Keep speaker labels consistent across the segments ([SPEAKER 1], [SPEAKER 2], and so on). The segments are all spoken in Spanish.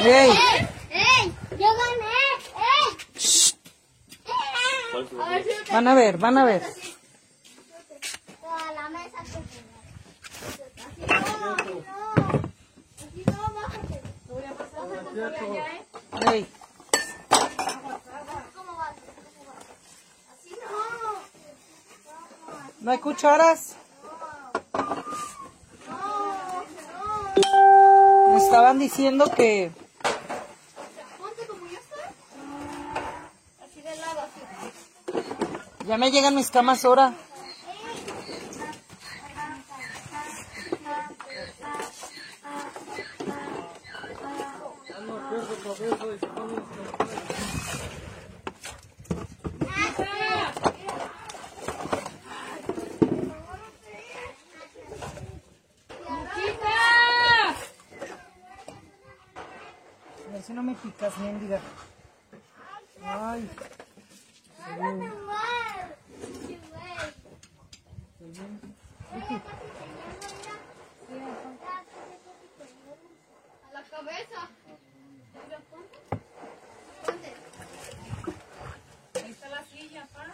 [SPEAKER 1] ¡Ey!
[SPEAKER 2] ¡Ey! ¡Yo gané! Te
[SPEAKER 1] Van a ver, van a ver. ¡Ey!
[SPEAKER 2] No.
[SPEAKER 1] ¿No hay cucharas? Me estaban diciendo que...
[SPEAKER 2] Ponte como yo estoy. Así de lado, así.
[SPEAKER 1] Ya me llegan mis camas ahora. A ver si no me picas, mendiga. Ay,
[SPEAKER 2] Hágame mal. Sí, güey. A la cabeza. Ponte.
[SPEAKER 3] Ahí está la silla, pa.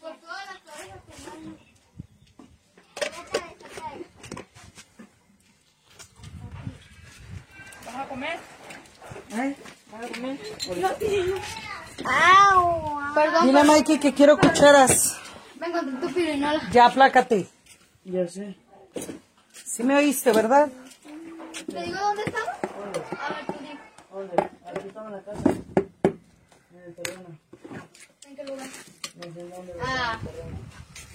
[SPEAKER 2] Por toda la cabeza, hermano. La cabeza, cabeza.
[SPEAKER 3] ¿Vas a comer?
[SPEAKER 1] ¿eh? ¿Vas a comer?
[SPEAKER 2] Au. Perdón.
[SPEAKER 1] Dile a Mikey que quiero cucharas.
[SPEAKER 2] Vengo con tu pirinola.
[SPEAKER 1] Ya, aplácate. Ya sé. Sí me oíste, ¿verdad?
[SPEAKER 2] ¿Te digo dónde estamos? A ver, tú di.
[SPEAKER 1] ¿Dónde? Aquí estaba en la casa. En el terreno.
[SPEAKER 2] ¿En qué lugar?
[SPEAKER 1] No sé dónde.
[SPEAKER 2] Ah.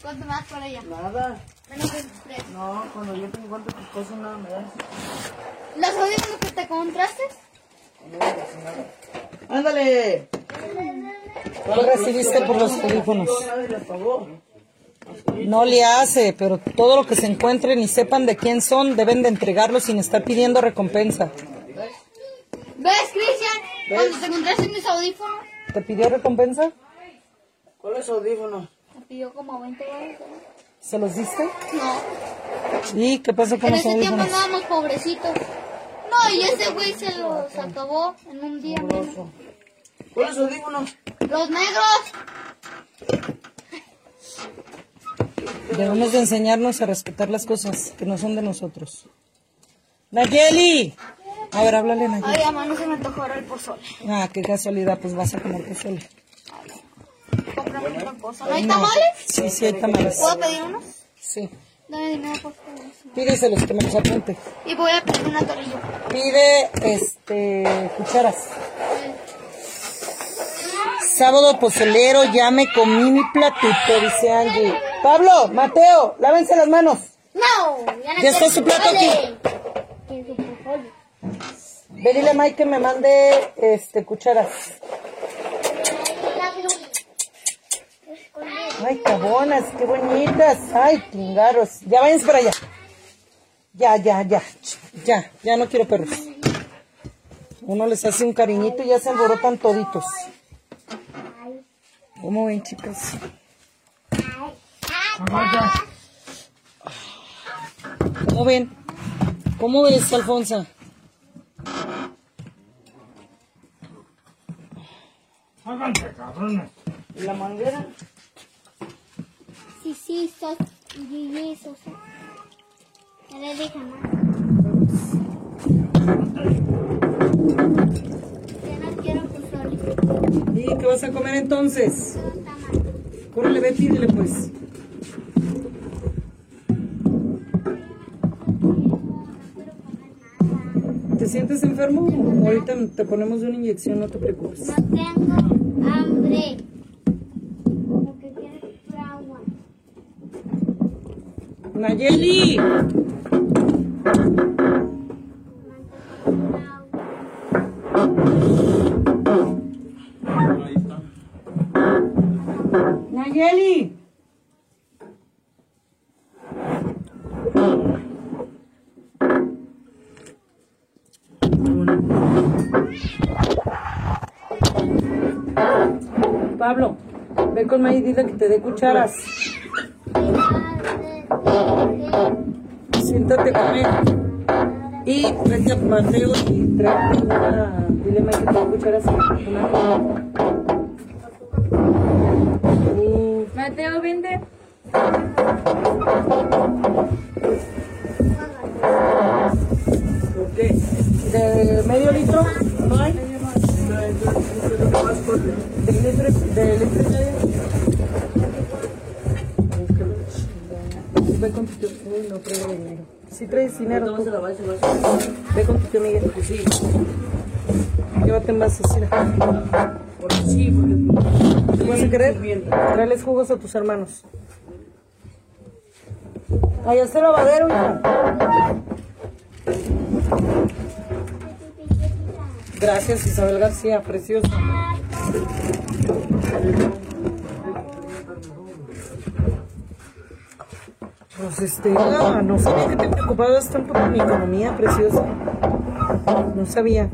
[SPEAKER 2] ¿Cuánto más por ella?
[SPEAKER 1] Nada.
[SPEAKER 2] Menos de tres.
[SPEAKER 1] No, cuando yo te encuentro tus cosas, nada me das.
[SPEAKER 2] ¿Los audífonos que te compraste?
[SPEAKER 1] ¡Ándale! ¿Cuál recibiste por los teléfonos? No le hace, pero todo lo que se encuentren y sepan de quién son, deben de entregarlo sin estar pidiendo recompensa.
[SPEAKER 2] ¿Ves, Cristian? Cuando te compraste mis audífonos,
[SPEAKER 1] ¿Te pidió recompensa?
[SPEAKER 4] ¿Cuáles audífonos?
[SPEAKER 2] me pidió como 20 dólares.
[SPEAKER 1] ¿Se los diste?
[SPEAKER 2] No.
[SPEAKER 1] ¿Y qué pasó con
[SPEAKER 2] En
[SPEAKER 1] los
[SPEAKER 2] ese tiempo
[SPEAKER 1] audífonos?
[SPEAKER 2] andábamos pobrecitos. No, y ese güey se los acabó en un día. mismo.
[SPEAKER 4] ¿Cuáles audífonos?
[SPEAKER 2] Los negros.
[SPEAKER 1] Debemos de enseñarnos a respetar las cosas que no son de nosotros. Nayeli. A ver, háblale Nayeli.
[SPEAKER 2] Ay, mamá, no se me antojó ahora el pozole.
[SPEAKER 1] Ah, qué casualidad, pues vas a comer pozole.
[SPEAKER 2] Cómprame otra cosa. ¿No hay tamales?
[SPEAKER 1] Sí, sí hay tamales.
[SPEAKER 2] ¿Puedo pedir unos?
[SPEAKER 1] Sí.
[SPEAKER 2] Dame dinero, por favor.
[SPEAKER 1] Pídeselos que me los apunte.
[SPEAKER 2] Y voy a pedir una torilla.
[SPEAKER 1] Pide, este, cucharas. Sábado pozolero, ya me comí mi platito, dice Angie. Pablo, Mateo, lávense las manos.
[SPEAKER 2] No, ya no
[SPEAKER 1] Ya está su plato aquí. Ve, dile a Mike que me mande, este, cucharas. Ay, cabonas, qué bonitas. Ay, tingaros. Ya váyanse para allá. Ya, ya, ya. Ya, ya no quiero perros. Uno les hace un cariñito y ya se alborotan toditos. ¿Cómo ven, chicas? ¿Cómo ven? ¿Cómo ves, Alfonso? ¿Y la manguera?
[SPEAKER 2] Sí, sí, sos y sos. Ya le dije más. Ya no quiero pozole.
[SPEAKER 1] ¿Y qué vas a comer entonces? Córrele, ve, pídele pues. ¿Te sientes enfermo? Ahorita te ponemos una inyección, no te preocupes.
[SPEAKER 2] No tengo hambre. Lo que quiero es agua.
[SPEAKER 1] Nayeli. Nayeli. Pablo, ve con May y dile que te dé cucharas. Siéntate comer. Y vete a Mateo y trae una. Dile Mike que te escuchar así. Una.
[SPEAKER 3] Mateo, vende.
[SPEAKER 4] ¿Por qué?
[SPEAKER 1] de medio litro, ¿no hay?
[SPEAKER 4] No.
[SPEAKER 1] De litro, de litro y medio. Ve con tu tío. Uy, no traigo dinero. Sí traes dinero. Tú.
[SPEAKER 4] a la base, base.
[SPEAKER 1] Ve con tu tío Miguel.
[SPEAKER 4] Sí,
[SPEAKER 1] Llévate en vasos,
[SPEAKER 4] sí, porque
[SPEAKER 1] ¿Tú vas a querer? Tráeles jugos a tus hermanos. Allá está el lavadero, hija. Gracias, Isabel García, preciosa. Pues este, no, sabía que te preocupabas tanto por mi economía, preciosa. No sabía.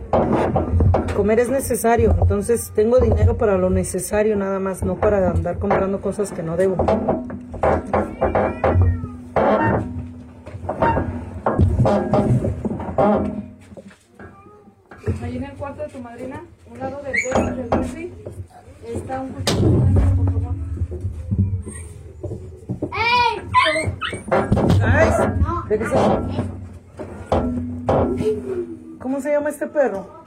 [SPEAKER 1] Comer es necesario, entonces tengo dinero para lo necesario nada más, no para andar comprando cosas que no debo.
[SPEAKER 3] Ahí en el cuarto de tu madrina, un lado del dedo del refri, está un cuchillo, por favor.
[SPEAKER 1] ¿De ¿Cómo se llama este perro?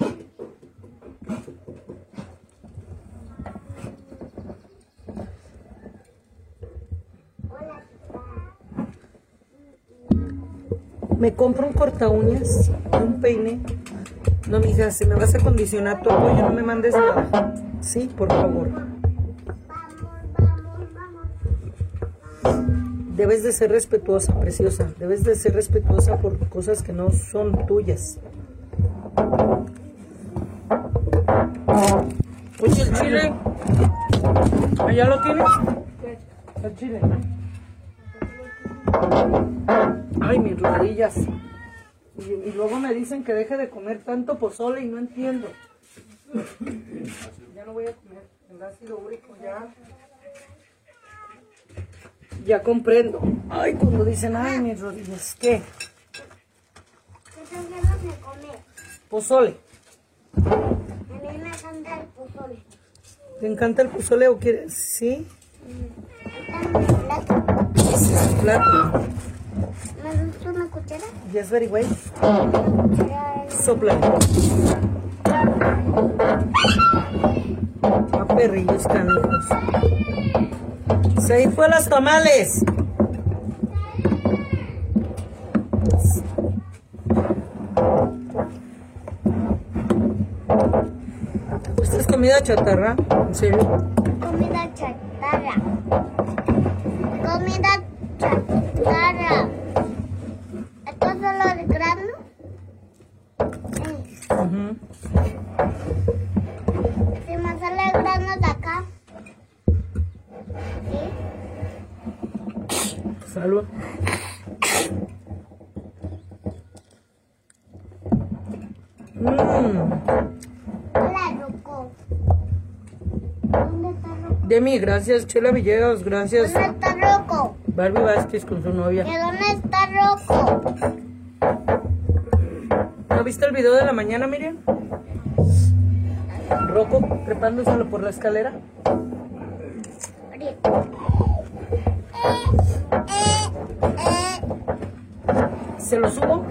[SPEAKER 1] Me compro un corta uñas, un peine. No, mija, si me vas a condicionar tu apoyo, no me mandes nada. Sí, por favor. Debes de ser respetuosa, preciosa. Debes de ser respetuosa por cosas que no son tuyas. Oye, el chile. ¿Allá lo tienes? El chile. Ay, mis rodillas. Y, y luego me dicen que deje de comer tanto pozole y no entiendo. Ya no voy a comer. El ácido úrico ya. Ya comprendo. Ay, cuando dicen, ay, mis rodillas, ¿qué?
[SPEAKER 5] ¿Qué ganas de comer?
[SPEAKER 1] Pozole.
[SPEAKER 5] A mí me encanta el pozole.
[SPEAKER 1] ¿Te encanta el pozole o quieres? Sí.
[SPEAKER 5] Mi plato. ¿Me gusta una cuchara?
[SPEAKER 1] Yes, very well.
[SPEAKER 5] Es-
[SPEAKER 1] Sopla. A perrillos canijos. Se fue las tamales. ¿Esta es comida chatarra? ¿En serio?
[SPEAKER 5] Comida chatarra. Comida chatarra. ¿Esto es solo de grano? Sí.
[SPEAKER 1] Ujú.
[SPEAKER 5] Si me sale grano de.
[SPEAKER 1] Salud. Mm.
[SPEAKER 5] Hola, Rocco. ¿Dónde está Rocco?
[SPEAKER 1] Demi, gracias. Chela Villegas, gracias.
[SPEAKER 5] ¿Dónde está Rocco?
[SPEAKER 1] Barbie Vázquez con su novia.
[SPEAKER 5] ¿Que dónde está Rocco?
[SPEAKER 1] ¿No viste el video de la mañana, Miriam? Rocco trepándoselo por la escalera. ¿Se lo subo?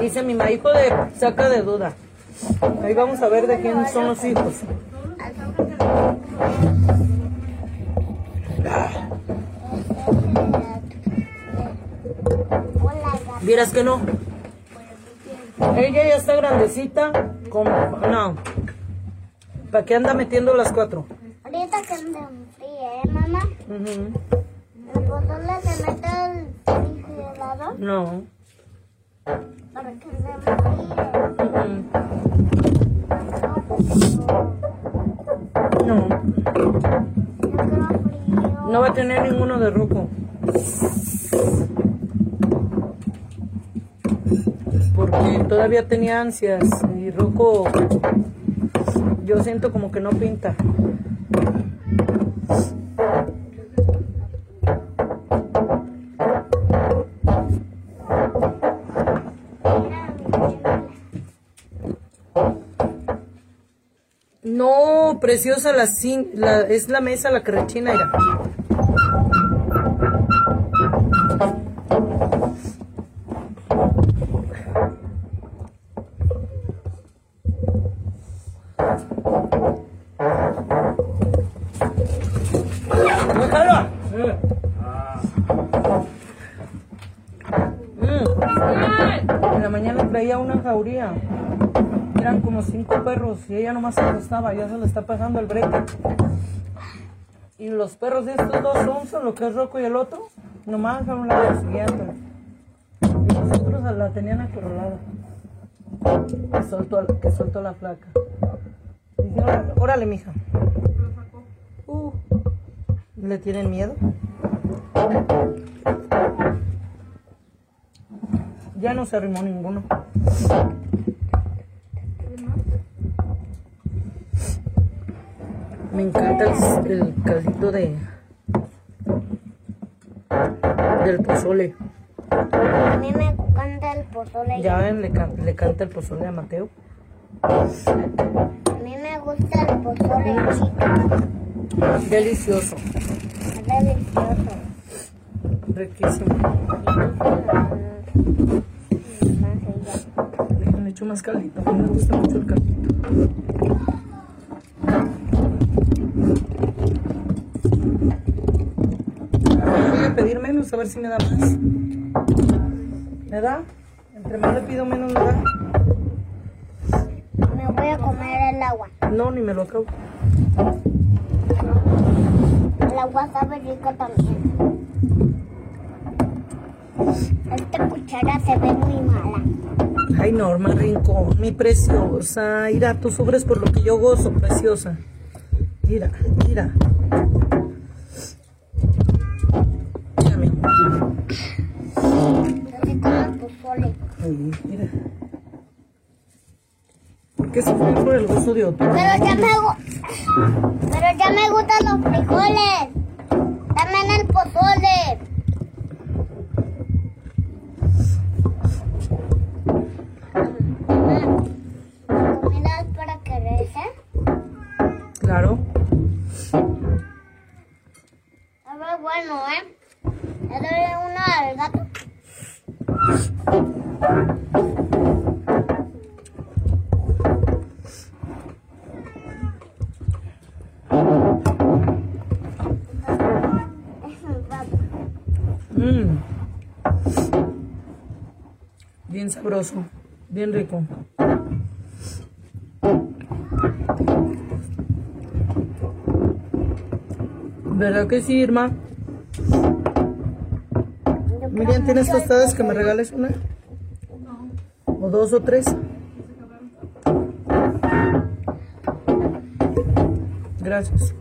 [SPEAKER 1] Dice mi ma, hijo de saca de duda. Ahí vamos a ver de quién son los hijos. Vieras que no. Ella ya está grandecita. Con... No. ¿Para qué anda metiendo las cuatro?
[SPEAKER 5] Ahorita que me enfríe, ¿eh, mamá?
[SPEAKER 1] Ujú.
[SPEAKER 5] ¿El pozole se mete el refrigerador?
[SPEAKER 1] No.
[SPEAKER 5] Para que se enfríe.
[SPEAKER 1] Ujú. No.
[SPEAKER 5] Frío.
[SPEAKER 1] No va a tener ninguno de roco. Porque todavía tenía ansias y roco yo siento como que no pinta. No, preciosa, la, la, es la mesa la que rechina, era. En la mañana traía una jauría. Eran como cinco perros y ella nomás se acostaba, ya se le está pasando el break. Y los perros de estos dos son, lo que es Rocco y el otro, nomás a un lado siguiente. Y los otros la tenían acorralada. Que soltó, que soltó la flaca. Dije, órale, órale, mija. ¿Le tienen miedo? Ya no se arrimó ninguno. Me encanta el, el caldito de del pozole.
[SPEAKER 5] A mí me encanta el pozole.
[SPEAKER 1] Ya ven, le, can- le canta el pozole a Mateo.
[SPEAKER 5] A mí me gusta el pozole chico.
[SPEAKER 1] Delicioso,
[SPEAKER 5] delicioso.
[SPEAKER 1] riquísimo. Déjenme echo más caldito. A mí me gusta mucho el caldito. Voy a pedir menos a ver si me da más. ¿Me da? Entre más le pido menos me da.
[SPEAKER 5] Me voy a comer el agua.
[SPEAKER 1] No, ni me lo acabo.
[SPEAKER 5] El agua sabe rico también. Esta cuchara se ve muy mala.
[SPEAKER 1] Ay, Norma Rincón, mi preciosa. Mira, tú sufres por lo que yo gozo, preciosa. Mira, mira. ¿Por qué sufrir por el gozo de otro?
[SPEAKER 5] Pero ya me Pero ya me gustan los frijoles. También el pozole.
[SPEAKER 1] Bien sabroso, bien rico. ¿Verdad que sí, Irma? Miriam, ¿tienes tostadas que me regales una? ¿O dos o tres? Gracias.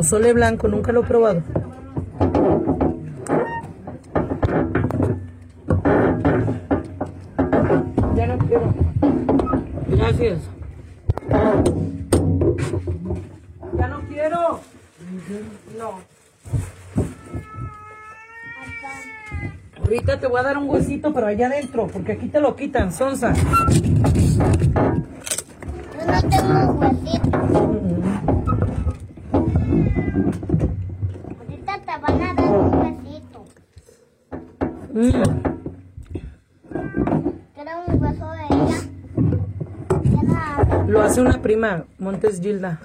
[SPEAKER 5] Pozole
[SPEAKER 1] blanco, nunca lo he probado. Ya no quiero. Gracias. Ya no quiero. No. Ahorita te voy a dar un huesito, pero allá adentro, porque aquí te lo quitan, sonza.
[SPEAKER 5] Yo no tengo huesito. Quiero un hueso de ella. Quiero-
[SPEAKER 1] Lo hace una prima, Montes Gilda.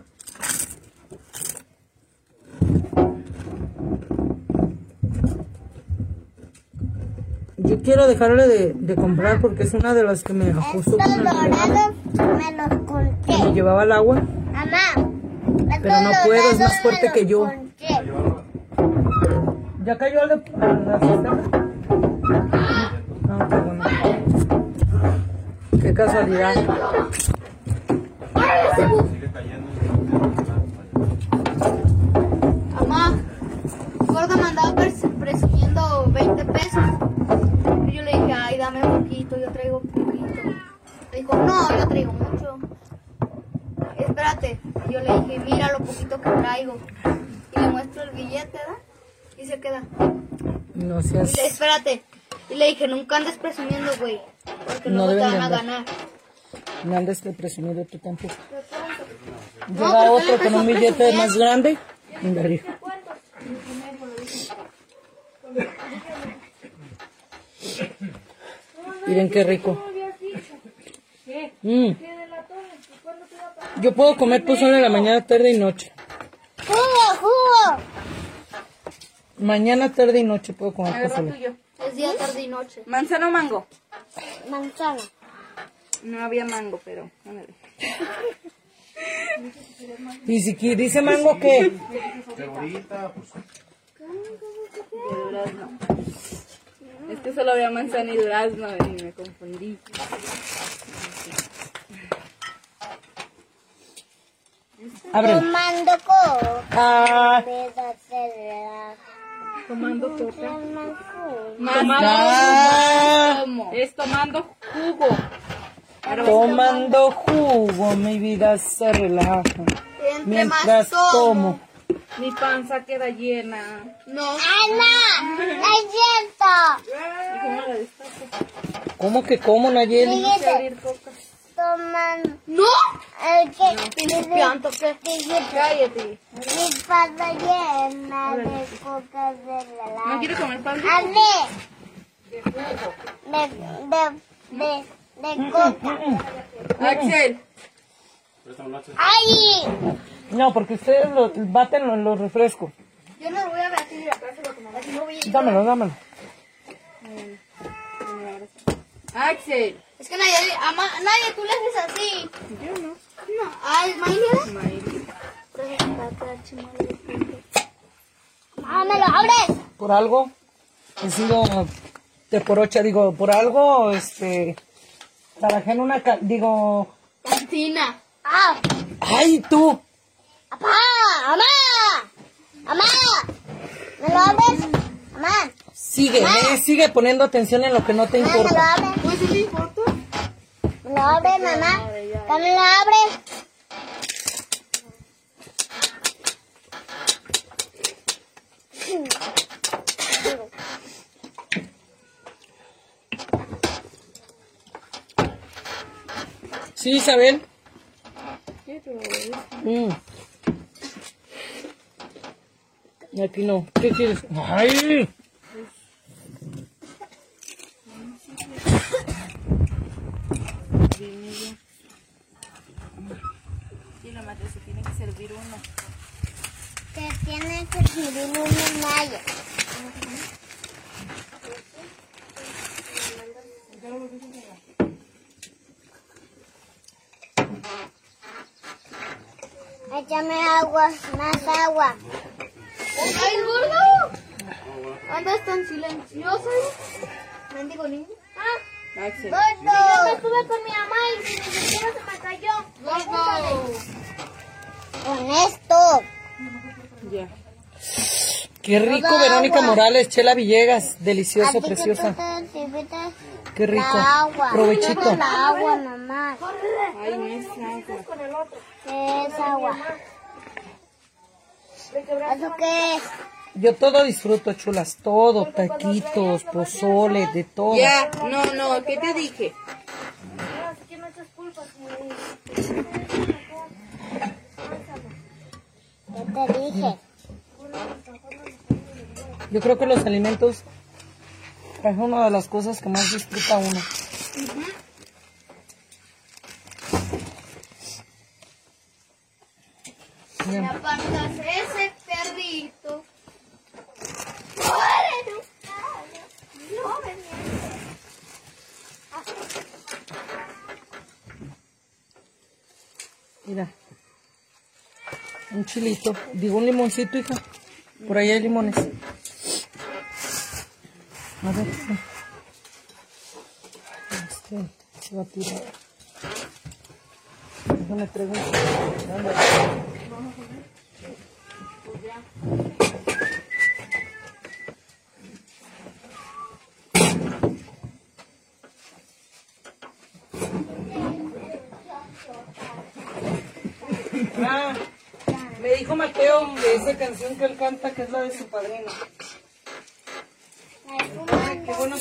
[SPEAKER 1] Yo quiero dejarle de, de comprar porque es una de las que me ajustó
[SPEAKER 5] Estos
[SPEAKER 1] el
[SPEAKER 5] dorados me los
[SPEAKER 1] Me
[SPEAKER 5] conté.
[SPEAKER 1] llevaba al agua.
[SPEAKER 5] Mamá.
[SPEAKER 1] Pero no puedo, es más fuerte
[SPEAKER 5] me
[SPEAKER 1] que yo. ¿Ya cayó al de- a la cisterna? No, qué bueno. Qué casualidad.
[SPEAKER 2] Mamá, Gorda me andaba presumiendo 20 pesos. Y yo le dije, ay, dame poquito, yo traigo poquito. Me dijo, no, yo traigo mucho. Espérate. Y yo le dije, mira lo poquito que traigo. Y le muestro el billete, ¿verdad? Y se queda.
[SPEAKER 1] No
[SPEAKER 2] Y
[SPEAKER 1] seas.
[SPEAKER 2] le, espérate. Y le dije, nunca andes presumiendo, güey. Porque
[SPEAKER 1] No
[SPEAKER 2] no, te van a ganar.
[SPEAKER 1] No andes de presumido tú tampoco.
[SPEAKER 2] No,
[SPEAKER 1] Llega otro con un billete
[SPEAKER 2] presumir.
[SPEAKER 1] más grande. Hijo. Miren qué rico. Mm. Yo puedo comer pozole en la mañana, tarde y noche.
[SPEAKER 5] Jugo, jugo.
[SPEAKER 1] Mañana, tarde y noche puedo comer
[SPEAKER 3] Agarra
[SPEAKER 1] pozole.
[SPEAKER 2] Es día, tarde y noche.
[SPEAKER 3] ¿Manzana o mango?
[SPEAKER 5] Manzana.
[SPEAKER 3] No había mango, pero... ándale.
[SPEAKER 1] Y si dice mango, ¿qué?
[SPEAKER 3] De durazno. Es que solo había manzana y durazno y me confundí.
[SPEAKER 5] Tomando coca.
[SPEAKER 1] Ah.
[SPEAKER 3] Tomando
[SPEAKER 5] jugo.
[SPEAKER 3] Tomando
[SPEAKER 1] ah,
[SPEAKER 3] jugo. Es tomando jugo.
[SPEAKER 1] tomando jugo, mi vida se relaja. Mientras
[SPEAKER 2] tomo.
[SPEAKER 3] Mi panza queda llena.
[SPEAKER 2] No.
[SPEAKER 5] ¡Ana!
[SPEAKER 3] ¿Y cómo la destapo?
[SPEAKER 1] ¿Cómo que como, Nayeli?
[SPEAKER 5] Toman
[SPEAKER 2] ¡No!
[SPEAKER 5] el que
[SPEAKER 2] ¿Tienes pianto qué?
[SPEAKER 3] Cállate.
[SPEAKER 5] mi panza llena de coca de
[SPEAKER 3] ¿No
[SPEAKER 5] relaja.
[SPEAKER 3] quiere comer pan?
[SPEAKER 5] ¡Ande! De, de, de, de coca.
[SPEAKER 3] Axel.
[SPEAKER 5] ¡Ay!
[SPEAKER 1] No, porque ustedes lo, baten los, los refrescos.
[SPEAKER 2] Yo no voy a ver si acá se lo tomamos. Así no voy a
[SPEAKER 1] Dámelo, dámelo.
[SPEAKER 3] Axel.
[SPEAKER 2] Es que nadie, ama, nadie, tú le haces así.
[SPEAKER 3] Yo no.
[SPEAKER 2] No. Ay.
[SPEAKER 5] ¡Ah, me lo abres!
[SPEAKER 1] Por algo, he sido de porocha, digo, por algo, este, trabajé en una, ca- digo,
[SPEAKER 2] Cantina.
[SPEAKER 5] ¡Ah!
[SPEAKER 1] ay, tú,
[SPEAKER 5] ¡Apá! ¡Mamá! ¡Mamá! ¿Me lo abres? ¡Mamá!
[SPEAKER 1] sigue, eh, sigue poniendo atención en lo que no te
[SPEAKER 5] ¿Mamá, me lo
[SPEAKER 1] importa.
[SPEAKER 5] abres?
[SPEAKER 2] Pues sí me importa.
[SPEAKER 5] ¿Me lo abres, mamá? ¿Que me lo abres?
[SPEAKER 1] Sí, Isabel. Mm. Aquí no. ¿Qué quieres? ¡Ay!
[SPEAKER 3] Sí, la madre se tiene que servir uno.
[SPEAKER 5] Que tiene que escribir un maya. Échame agua, más agua.
[SPEAKER 2] ¡Ay, gordo! Andas tan silencioso. Mendigo niño. Ah,
[SPEAKER 3] Axel.
[SPEAKER 5] Gordo. Yo me estuve con mi mamá y ni siquiera se me cayó.
[SPEAKER 2] gordo.
[SPEAKER 5] Honesto.
[SPEAKER 3] Ya.
[SPEAKER 1] Qué rico,
[SPEAKER 5] Toda
[SPEAKER 1] Verónica
[SPEAKER 5] agua.
[SPEAKER 1] Morales, Chela Villegas, delicioso, preciosa. Qué rico.
[SPEAKER 5] La agua.
[SPEAKER 1] Provechito.
[SPEAKER 5] La agua, mamá.
[SPEAKER 3] Ay, no es agua.
[SPEAKER 5] ¿Qué es agua? ¿Eso qué es?
[SPEAKER 1] Yo todo disfruto, chulas, todo, taquitos, pozole, de todo.
[SPEAKER 3] Ya, no, no, ¿qué te dije?
[SPEAKER 5] ¿Qué te dije?
[SPEAKER 1] Yo creo que los alimentos es una de las cosas que más disfruta uno.
[SPEAKER 2] Me
[SPEAKER 1] Bien.
[SPEAKER 2] apartas ese perrito. ¡Órale! No, me
[SPEAKER 1] Mira. Un chilito. Digo un limoncito, hija. Por ahí hay limones. A ver. Este, se va a tirar. Ah, me dijo Mateo que esa canción que él canta que es la de su padrino.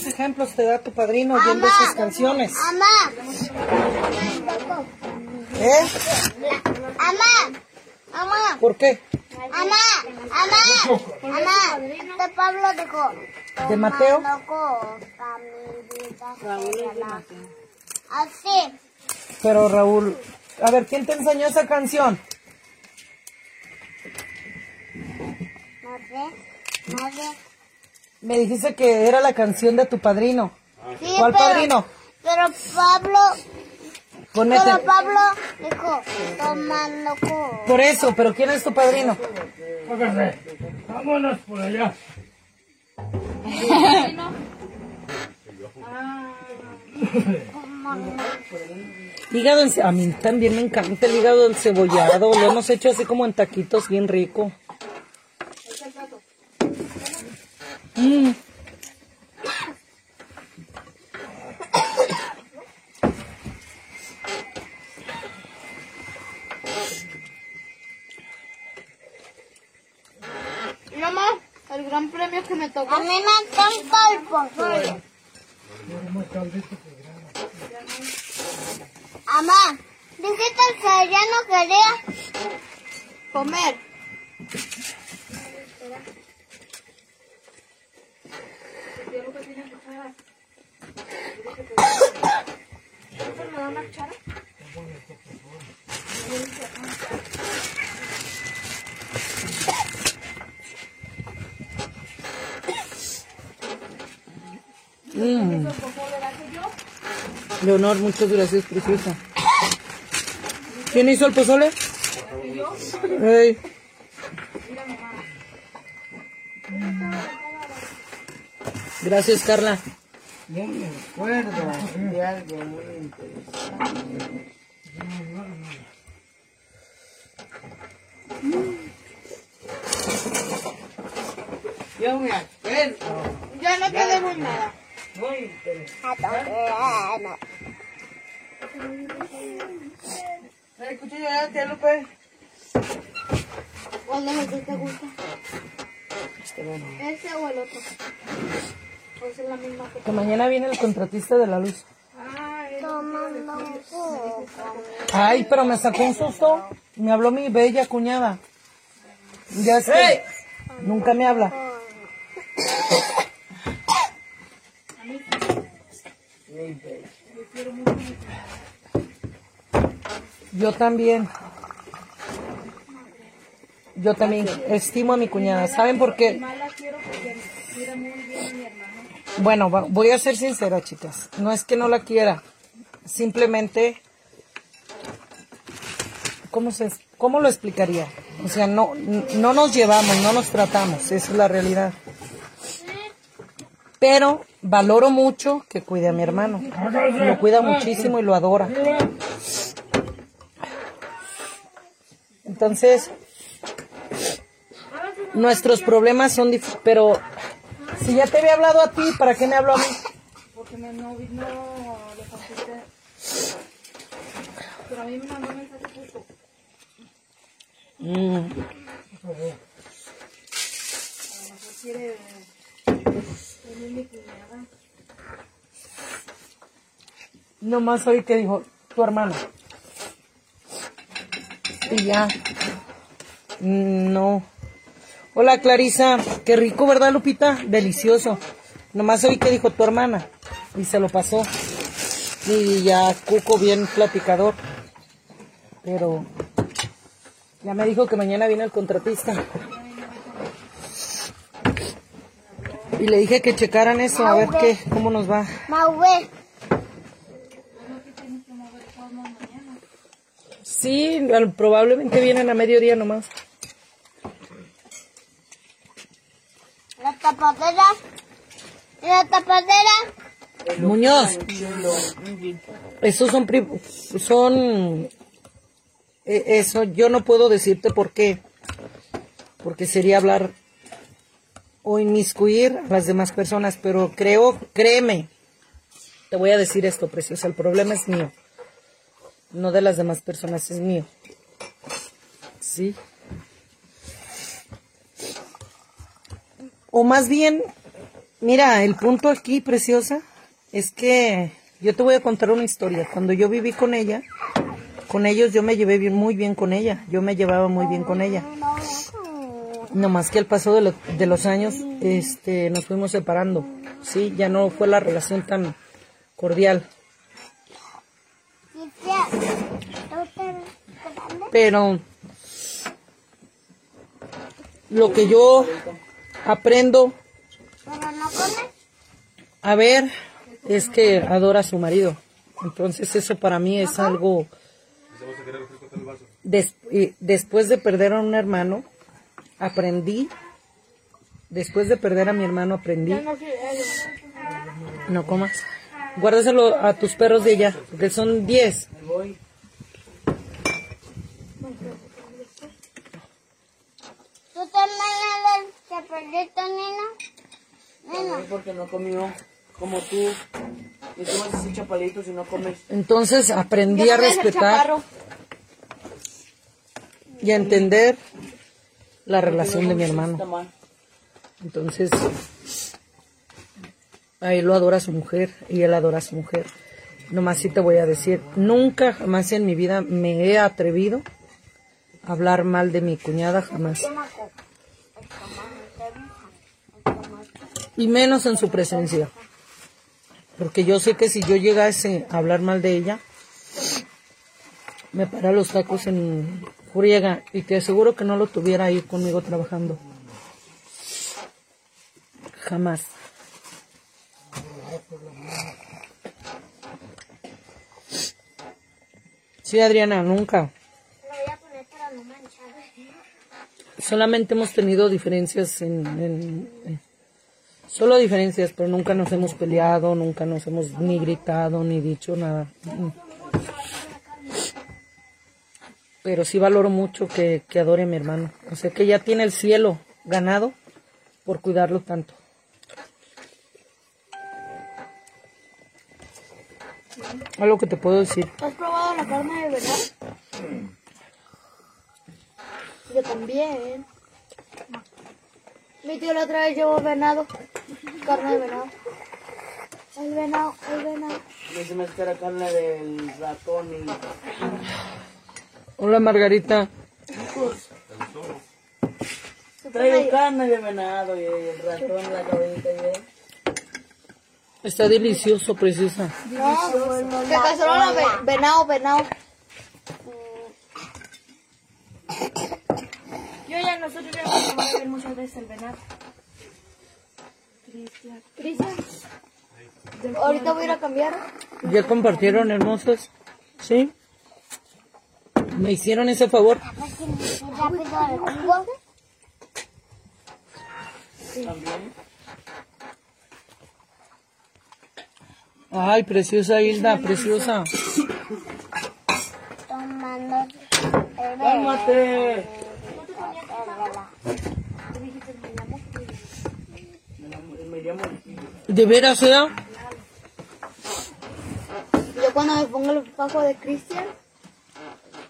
[SPEAKER 1] Ejemplos te da tu padrino oyendo esas canciones.
[SPEAKER 5] Mamá,
[SPEAKER 1] ¿Eh?
[SPEAKER 5] mamá, mamá,
[SPEAKER 1] ¿Por qué?
[SPEAKER 5] mamá, mamá, mamá. De Pablo dijo.
[SPEAKER 1] ¿De Mateo?
[SPEAKER 5] Así.
[SPEAKER 1] Pero Raúl, a ver, ¿quién te enseñó esa canción?
[SPEAKER 5] No sé, no sé.
[SPEAKER 1] Me dijiste que era la canción de tu padrino.
[SPEAKER 5] Sí,
[SPEAKER 1] ¿Cuál
[SPEAKER 5] pero-
[SPEAKER 1] padrino?
[SPEAKER 5] Pero Pablo,
[SPEAKER 1] Ponete.
[SPEAKER 5] pero Pablo dijo, toma loco.
[SPEAKER 1] Por eso, pero ¿quién es tu padrino?
[SPEAKER 6] Vámonos por allá.
[SPEAKER 1] Hígado en... A mí también me encanta el hígado encebollado. Lo hemos hecho así como en taquitos, bien rico. Mm.
[SPEAKER 2] Mamá, el gran premio que me tocó.
[SPEAKER 5] A mí me encanta el. Mamá, dijiste que ya no quería.
[SPEAKER 2] Comer.
[SPEAKER 1] Mm. Leonor, muchas gracias, preciosa. ¿Quién hizo el pozole? Ey. Gracias, Carla.
[SPEAKER 4] Yo me acuerdo de algo muy interesante. Yo me acuerdo.
[SPEAKER 2] Ya no te debo nada.
[SPEAKER 4] Muy interesante. ¿Trae cuchillo ya, tía Lupe?
[SPEAKER 2] ¿Cuál de los dos te gusta? ¿Ese o el otro? Pues es la misma
[SPEAKER 1] Que mañana viene el contratista de la luz. Ay, pero me sacó un susto. Me habló mi bella cuñada. Ya sé. Nunca me habla. Yo también. Yo también estimo a mi cuñada. ¿Saben por qué? Bueno, voy a ser sincera, chicas. No es que no la quiera. Simplemente, ¿cómo, se, ¿cómo lo explicaría? O sea, no, no nos llevamos, no nos tratamos. Esa es la realidad. Pero valoro mucho que cuide a mi hermano. Lo cuida muchísimo y lo adora. Entonces, nuestros problemas son pero si ya te había hablado a ti, ¿para qué me habló a mí?
[SPEAKER 3] Porque me no, no le contesté. Pero a mí me mandó un mensaje justo.
[SPEAKER 1] Mm,
[SPEAKER 3] A lo mejor quiere venir mi cuñada.
[SPEAKER 1] nomás oí que dijo tu hermano. Y ya. Mm, No. Hola Clarisa, qué rico, ¿verdad Lupita? Delicioso. Nomás oí que dijo tu hermana y se lo pasó. Y ya Cuco bien platicador. Pero ya me dijo que mañana viene el contratista. Y le dije que checaran eso, a ver qué, cómo nos va. Sí, probablemente vienen a mediodía nomás.
[SPEAKER 5] Tapadera. La tapadera.
[SPEAKER 1] Muñoz, esos son, son, eh, eso yo no puedo decirte por qué, porque sería hablar o inmiscuir a las demás personas, pero creo, créeme, te voy a decir esto, preciosa, el problema es mío, no de las demás personas, es mío. Sí. O más bien, Mira, el punto aquí, preciosa, es que yo te voy a contar una historia. Cuando yo viví con ella, con ellos yo me llevé bien, muy bien con ella. Yo me llevaba muy bien con ella. No más que al paso de, lo- de los años, este, nos fuimos separando. Sí, ya no fue la relación tan cordial. Pero lo que yo aprendo
[SPEAKER 5] ¿Pero no comes?
[SPEAKER 1] a ver es que adora a su marido. Entonces eso para mí es algo... Des- y después de perder a un hermano, aprendí, después de perder a mi hermano, aprendí... No comas. Guárdaselo a tus perros de ella, porque son 10.
[SPEAKER 5] ¿Tú perdiste, nena? Nena.
[SPEAKER 4] No, porque no comió como tú. Y tú vas a hacer chapalitos y no comes.
[SPEAKER 1] Entonces aprendí a respetar y a entender la relación de mi hermano. Entonces, a él lo adora su mujer y él adora a su mujer. Nomás sí te voy a decir, nunca jamás en mi vida me he atrevido a hablar mal de mi cuñada, jamás. Y menos en su presencia. Porque yo sé que si yo llegase a hablar mal de ella, me para los tacos en friega y te aseguro que no lo tuviera ahí conmigo trabajando. Jamás. Sí, Adriana, nunca. Solamente hemos tenido diferencias en, en- en- Solo diferencias, pero nunca nos hemos peleado, nunca nos hemos ni gritado, ni dicho nada. Pero sí valoro mucho que, que adore a mi hermano. O sea, que ya tiene el cielo ganado por cuidarlo tanto. Algo que te puedo decir.
[SPEAKER 2] ¿Has probado la carne de venado? Yo también. Mi tío la otra vez llevó venado. Carne de venado. El venado, el venado.
[SPEAKER 4] Mí se me que era carne del ratón y...
[SPEAKER 1] Hola Margarita.
[SPEAKER 4] Traigo carne de venado y el ratón, la cabellita y él.
[SPEAKER 1] Está delicioso, preciosa.
[SPEAKER 2] No, que cacerola, ve- venado, venado.
[SPEAKER 7] Yo ya, nosotros ya hemos tomado ver muchas veces el venado.
[SPEAKER 2] Cristian. Ahorita voy a ir a cambiar.
[SPEAKER 1] ¿Ya compartieron hermosos? ¿Sí? ¿Me hicieron ese favor?
[SPEAKER 5] El jugo.
[SPEAKER 1] Ay, preciosa Hilda, preciosa.
[SPEAKER 5] Tomando el
[SPEAKER 4] ¡Cálmate!
[SPEAKER 1] ¿De veras, sea?
[SPEAKER 2] Yo cuando me pongo el bajo de Cristian.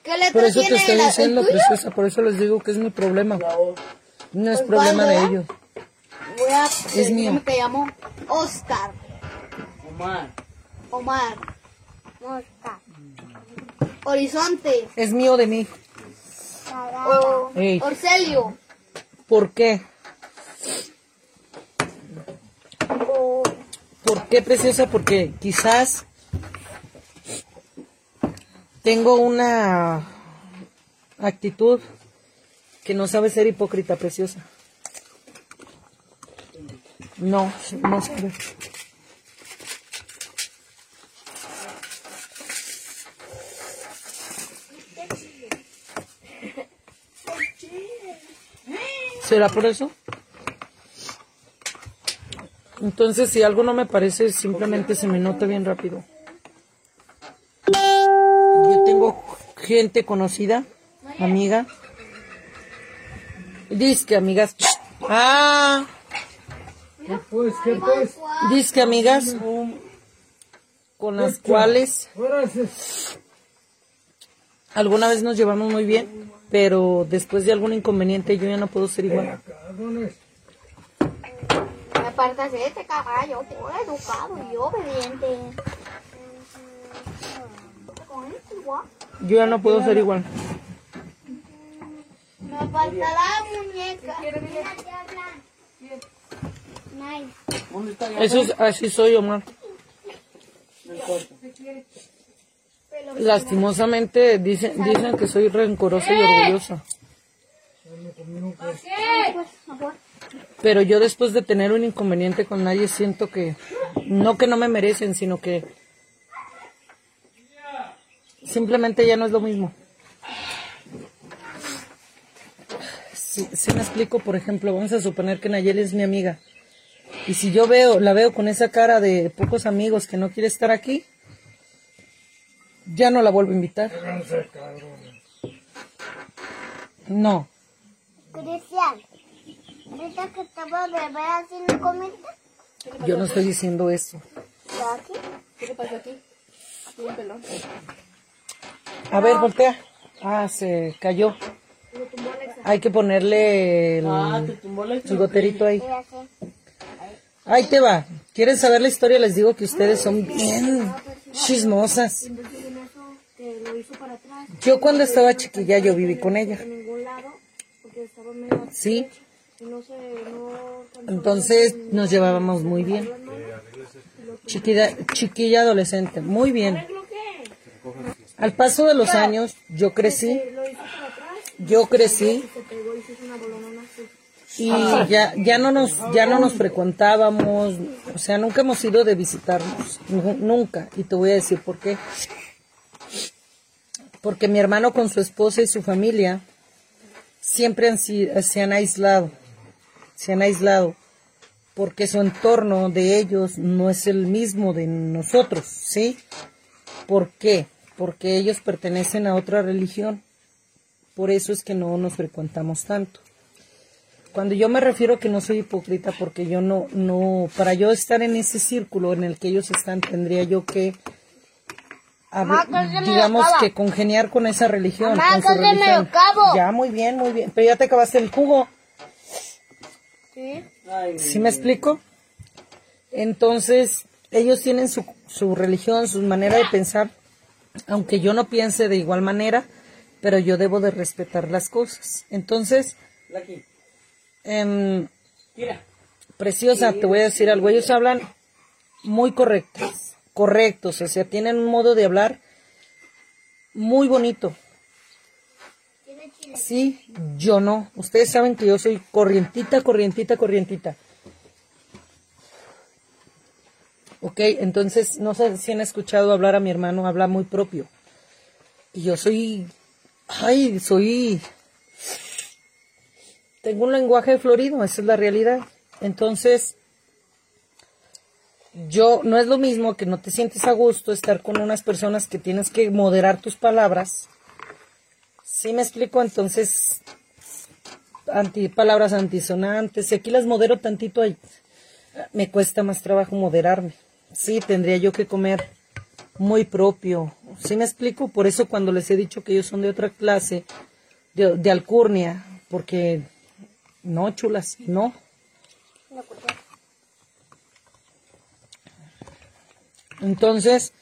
[SPEAKER 2] ¿Qué letra
[SPEAKER 1] Por eso te estoy
[SPEAKER 2] la-
[SPEAKER 1] diciendo, preciosa, por eso les digo que es mi problema. No es
[SPEAKER 2] Pues,
[SPEAKER 1] problema
[SPEAKER 2] ¿cuál,
[SPEAKER 1] de ellos.
[SPEAKER 2] Voy a
[SPEAKER 1] Es mío.
[SPEAKER 2] decirme que llamo Oscar.
[SPEAKER 4] Omar.
[SPEAKER 2] Omar.
[SPEAKER 5] mosca.
[SPEAKER 2] Horizonte.
[SPEAKER 1] Es mío de mí.
[SPEAKER 2] O
[SPEAKER 1] Ey.
[SPEAKER 2] Orcelio.
[SPEAKER 1] ¿Por qué?
[SPEAKER 2] O
[SPEAKER 1] ¿Por qué, preciosa? Porque quizás tengo una actitud que no sabe ser hipócrita, preciosa. No, no sabe. ¿Será por eso? Entonces, si algo no me parece, simplemente se me nota bien rápido. Yo tengo gente conocida, amiga. Dice que amigas. Ah. Dice que amigas con las cuales alguna vez nos llevamos muy bien, pero después de algún inconveniente yo ya no puedo ser igual.
[SPEAKER 2] me apartas de este caballo, por educado y obediente. Con este igual.
[SPEAKER 1] Yo ya no puedo ser igual.
[SPEAKER 2] Me falta la muñeca.
[SPEAKER 1] Eso es, así soy, Omar.
[SPEAKER 4] No importa.
[SPEAKER 1] Lastimosamente dicen, dicen que soy rencorosa y orgullosa. Pero yo después de tener un inconveniente con nadie siento que, no que no me merecen, sino que simplemente ya no es lo mismo. Si, si me explico, por ejemplo, vamos a suponer que Nayeli es mi amiga. Y si yo veo, la veo con esa cara de pocos amigos que no quiere estar aquí, ya no la vuelvo a invitar. No,
[SPEAKER 5] Cristian, ahorita que estaba bebé así no comiste.
[SPEAKER 1] yo no estoy diciendo eso.
[SPEAKER 5] ¿Está aquí?
[SPEAKER 2] ¿Qué te pasó aquí? Bien pelón.
[SPEAKER 1] A ver, voltea. Ah, se cayó. Hay que ponerle el,
[SPEAKER 4] Ah,
[SPEAKER 1] el goterito ahí. Ahí te va. ¿Quieren saber la historia? Les digo que ustedes son bien chismosas.
[SPEAKER 2] Que lo hizo para atrás,
[SPEAKER 1] Yo cuando estaba chiquilla yo viví con ella.
[SPEAKER 2] en ningún lado, porque estaba medio
[SPEAKER 1] Sí.
[SPEAKER 2] y no sé, no
[SPEAKER 1] Entonces nos llevábamos muy bien. Chiquilla, chiquilla adolescente. Muy bien. Al paso de los años yo crecí. Yo crecí. Y ya, ya no nos, ya no nos frecuentábamos, o sea, nunca hemos ido de visitarnos, nu- nunca, y te voy a decir por qué. Porque mi hermano con su esposa y su familia siempre han, se han aislado, se han aislado, porque su entorno de ellos no es el mismo de nosotros, ¿sí? ¿Por qué? Porque ellos pertenecen a otra religión, por eso es que no nos frecuentamos tanto. Cuando yo me refiero que no soy hipócrita, porque yo no, no, para yo estar en ese círculo en el que ellos están, tendría yo que, hab-
[SPEAKER 5] Mamá, que se me
[SPEAKER 1] digamos que congeniar con esa religión,
[SPEAKER 5] Mamá,
[SPEAKER 1] con su religión. Ya, muy bien, muy bien. Pero ya te acabaste el jugo.
[SPEAKER 4] Ay,
[SPEAKER 1] ¿Sí me explico? Entonces, ellos tienen su, su religión, su manera de pensar, aunque yo no piense de igual manera, pero yo debo de respetar las cosas. Entonces,
[SPEAKER 4] Mira.
[SPEAKER 1] preciosa, te voy a decir algo. Ellos hablan muy correctos, correctos, o sea, tienen un modo de hablar muy bonito. Sí, yo no. Ustedes saben que yo soy corrientita, corrientita, corrientita. Ok, entonces no sé si han escuchado hablar a mi hermano, habla muy propio. Y yo soy, ay, soy, tengo un lenguaje florido, esa es la realidad. Entonces, yo, no es lo mismo que no te sientes a gusto estar con unas personas que tienes que moderar tus palabras. ¿Sí me explico? Entonces, anti, palabras antisonantes, si aquí las modero tantito, me cuesta más trabajo moderarme. Sí, tendría yo que comer muy propio. ¿Sí me explico? Por eso cuando les he dicho que ellos son de otra clase, de alcurnia, porque no, chulas, no. Entonces,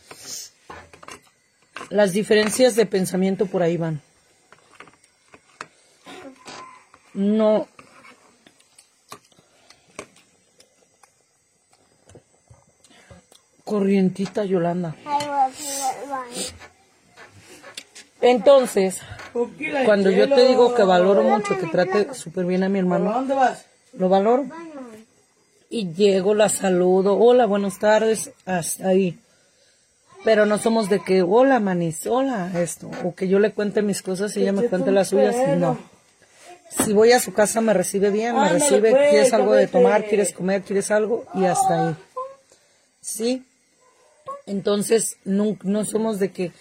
[SPEAKER 1] las diferencias de pensamiento por ahí van. No. Corrientita Yolanda. Entonces, cuando yo te digo que valoro mucho, que trate súper bien a mi
[SPEAKER 4] ¿Para
[SPEAKER 1] hermano,
[SPEAKER 4] dónde vas?
[SPEAKER 1] lo valoro. Y llego, la saludo, hola, buenas tardes, hasta ahí. Pero no somos de que, hola, manis, hola, esto. O que yo le cuente mis cosas y ella me cuente las suyas, no. Si voy a su casa me recibe bien, me recibe,
[SPEAKER 4] pues,
[SPEAKER 1] quieres algo de tomar, quieres comer, quieres algo, y hasta ahí. ¿Sí? Entonces, no, no somos de que,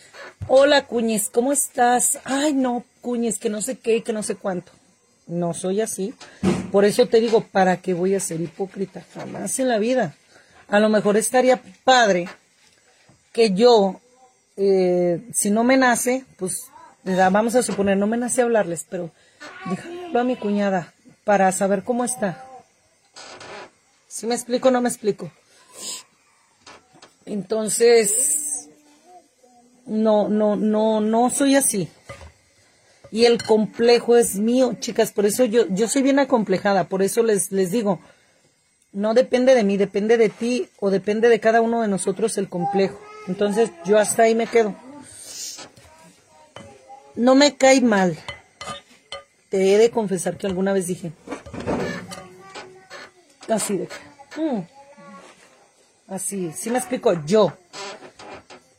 [SPEAKER 1] hola, Cuñiz, ¿cómo estás? Ay, no, Cuñiz, que no sé qué, que no sé cuánto. No soy así. Por eso te digo, ¿para qué voy a ser hipócrita? Jamás en la vida. A lo mejor estaría padre que yo, eh, si no me nace, pues vamos a suponer, no me nace hablarles, pero déjame hablar a mi cuñada para saber cómo está. ¿Sí me explico o no me explico? Entonces, no, no, no, no soy así. Y el complejo es mío, chicas, por eso yo, yo soy bien acomplejada, por eso les, les digo, no depende de mí, depende de ti o depende de cada uno de nosotros el complejo. Entonces yo hasta ahí me quedo. No me cae mal. Te he de confesar que alguna vez dije. Así de. mm, así, sí me explico, yo.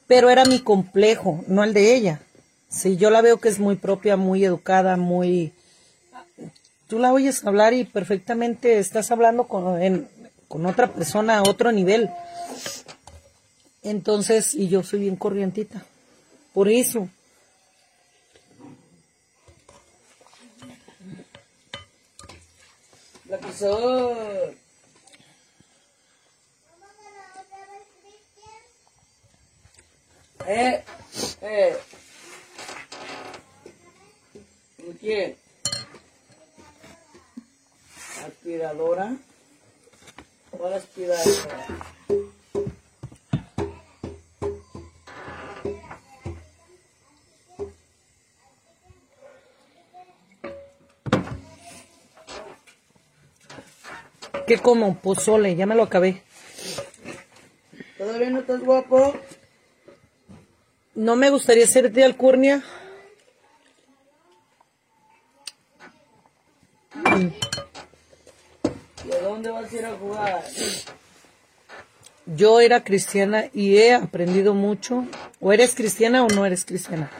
[SPEAKER 1] Pero era mi complejo, no el de ella. Sí, yo la veo que es muy propia, muy educada, muy... Tú la oyes hablar y perfectamente estás hablando con, con otra persona a otro nivel. Entonces, y yo soy bien corrientita. Por eso.
[SPEAKER 4] La soy. Eh, eh. ¿Con quién? Aspiradora. ¿Cuál aspiradora?
[SPEAKER 1] ¿Qué como? Pozole, ya me lo acabé.
[SPEAKER 4] ¿Todavía no estás guapo?
[SPEAKER 1] No me gustaría ser de alcurnia.
[SPEAKER 4] ¿Y a dónde vas a ir a jugar?
[SPEAKER 1] Yo era cristiana y he aprendido mucho. O eres cristiana o no eres cristiana.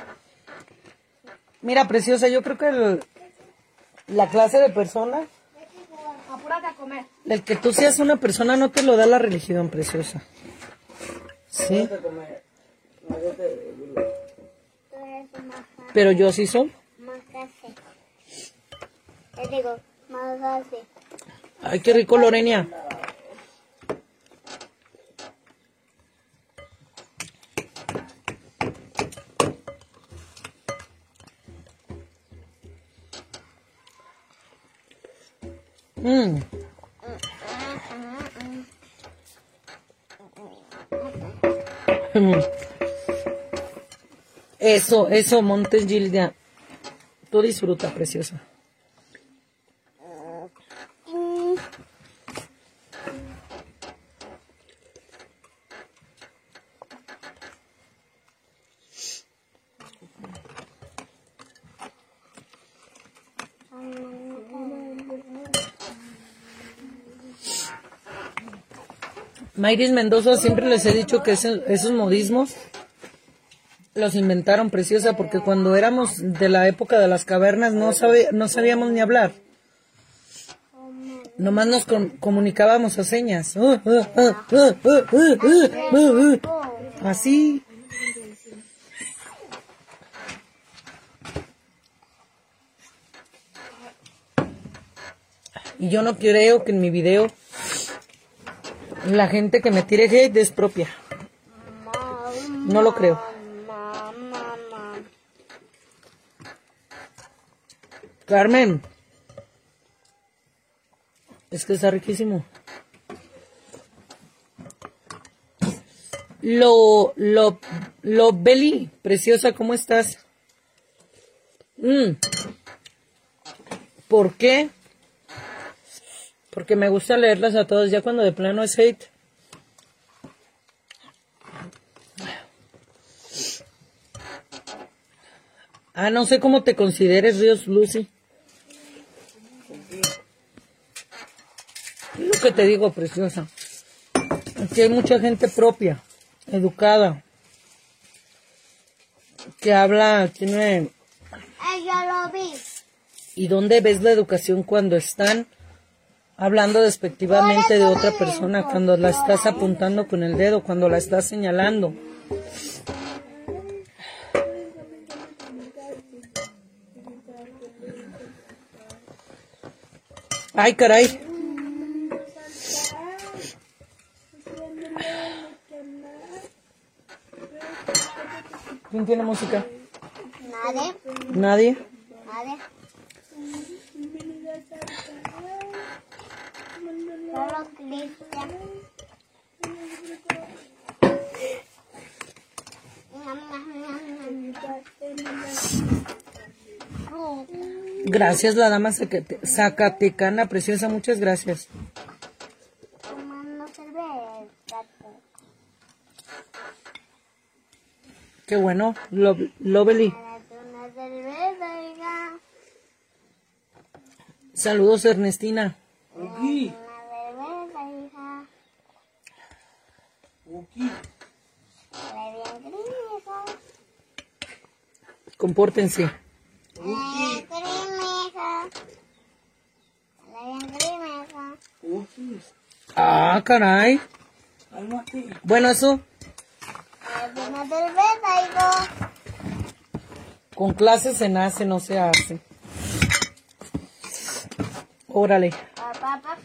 [SPEAKER 1] Mira, preciosa, yo creo que el- la clase de persona,
[SPEAKER 2] Apúrate a comer.
[SPEAKER 1] el que tú seas una persona no te lo da la religión, preciosa. Sí, pero yo sí soy.
[SPEAKER 5] más digo, más casi.
[SPEAKER 1] Ay, qué rico, Lorenia. Mm. Eso, eso, Montes Gilda. Tú disfruta, preciosa. Mayris Mendoza, siempre les he dicho que esos modismos los inventaron preciosa porque cuando éramos de la época de las cavernas no, no sabíamos ni hablar. Nomás nos comunicábamos a señas. Uh, uh, uh, Así. Y yo no creo que en mi video la gente que me tire hate es propia. No lo creo. Carmen. Es que está riquísimo. Lo, lo, lo, Beli, preciosa, ¿cómo estás? Mm. ¿Por qué? Porque me gusta leerlas a todos, ya cuando de plano es hate. Ah, no sé cómo te consideres, Ríos Lucy. Es lo que te digo, preciosa. Aquí hay mucha gente propia, educada, que habla, tiene...
[SPEAKER 5] Ay, yo lo vi.
[SPEAKER 1] ¿Y dónde ves la educación cuando están hablando despectivamente de otra persona, cuando la estás apuntando con el dedo, cuando la estás señalando? Ay, caray. ¿Quién tiene música?
[SPEAKER 5] Nadie,
[SPEAKER 1] ¿Nadie?
[SPEAKER 5] nadie. Solo Cristian.
[SPEAKER 1] Gracias, la dama Zacate- Zacatecana, preciosa, muchas gracias. Qué bueno, Lo-
[SPEAKER 5] hija.
[SPEAKER 1] Saludos, Ernestina
[SPEAKER 5] Una cerveza, hija. Grisa.
[SPEAKER 1] Compórtense.
[SPEAKER 5] Grisa.
[SPEAKER 4] Uki.
[SPEAKER 1] Ah, caray. Bueno, eso con clases se nace, no se hace. Órale.
[SPEAKER 5] Papá.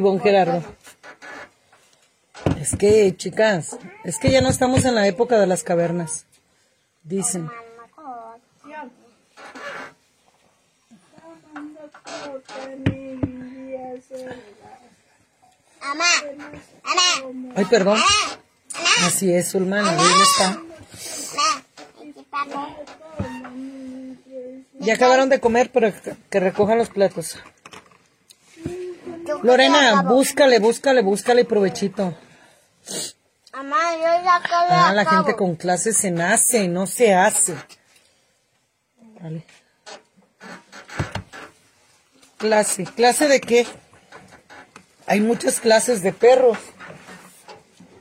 [SPEAKER 1] Bon Gerardo. Es que, chicas, es que ya no estamos en la época de las cavernas. Dicen. Ay, perdón. Así es, Zulmana, ahí está. Ya acabaron de comer, pero que recojan los platos. Lorena,
[SPEAKER 5] acabo.
[SPEAKER 1] búscale, búscale, búscale provechito.
[SPEAKER 5] Mamá, yo ya acabé.
[SPEAKER 1] Ah, la
[SPEAKER 5] acabo.
[SPEAKER 1] gente con clases se nace, no se hace. Clase, ¿clase de qué? Hay muchas clases de perros.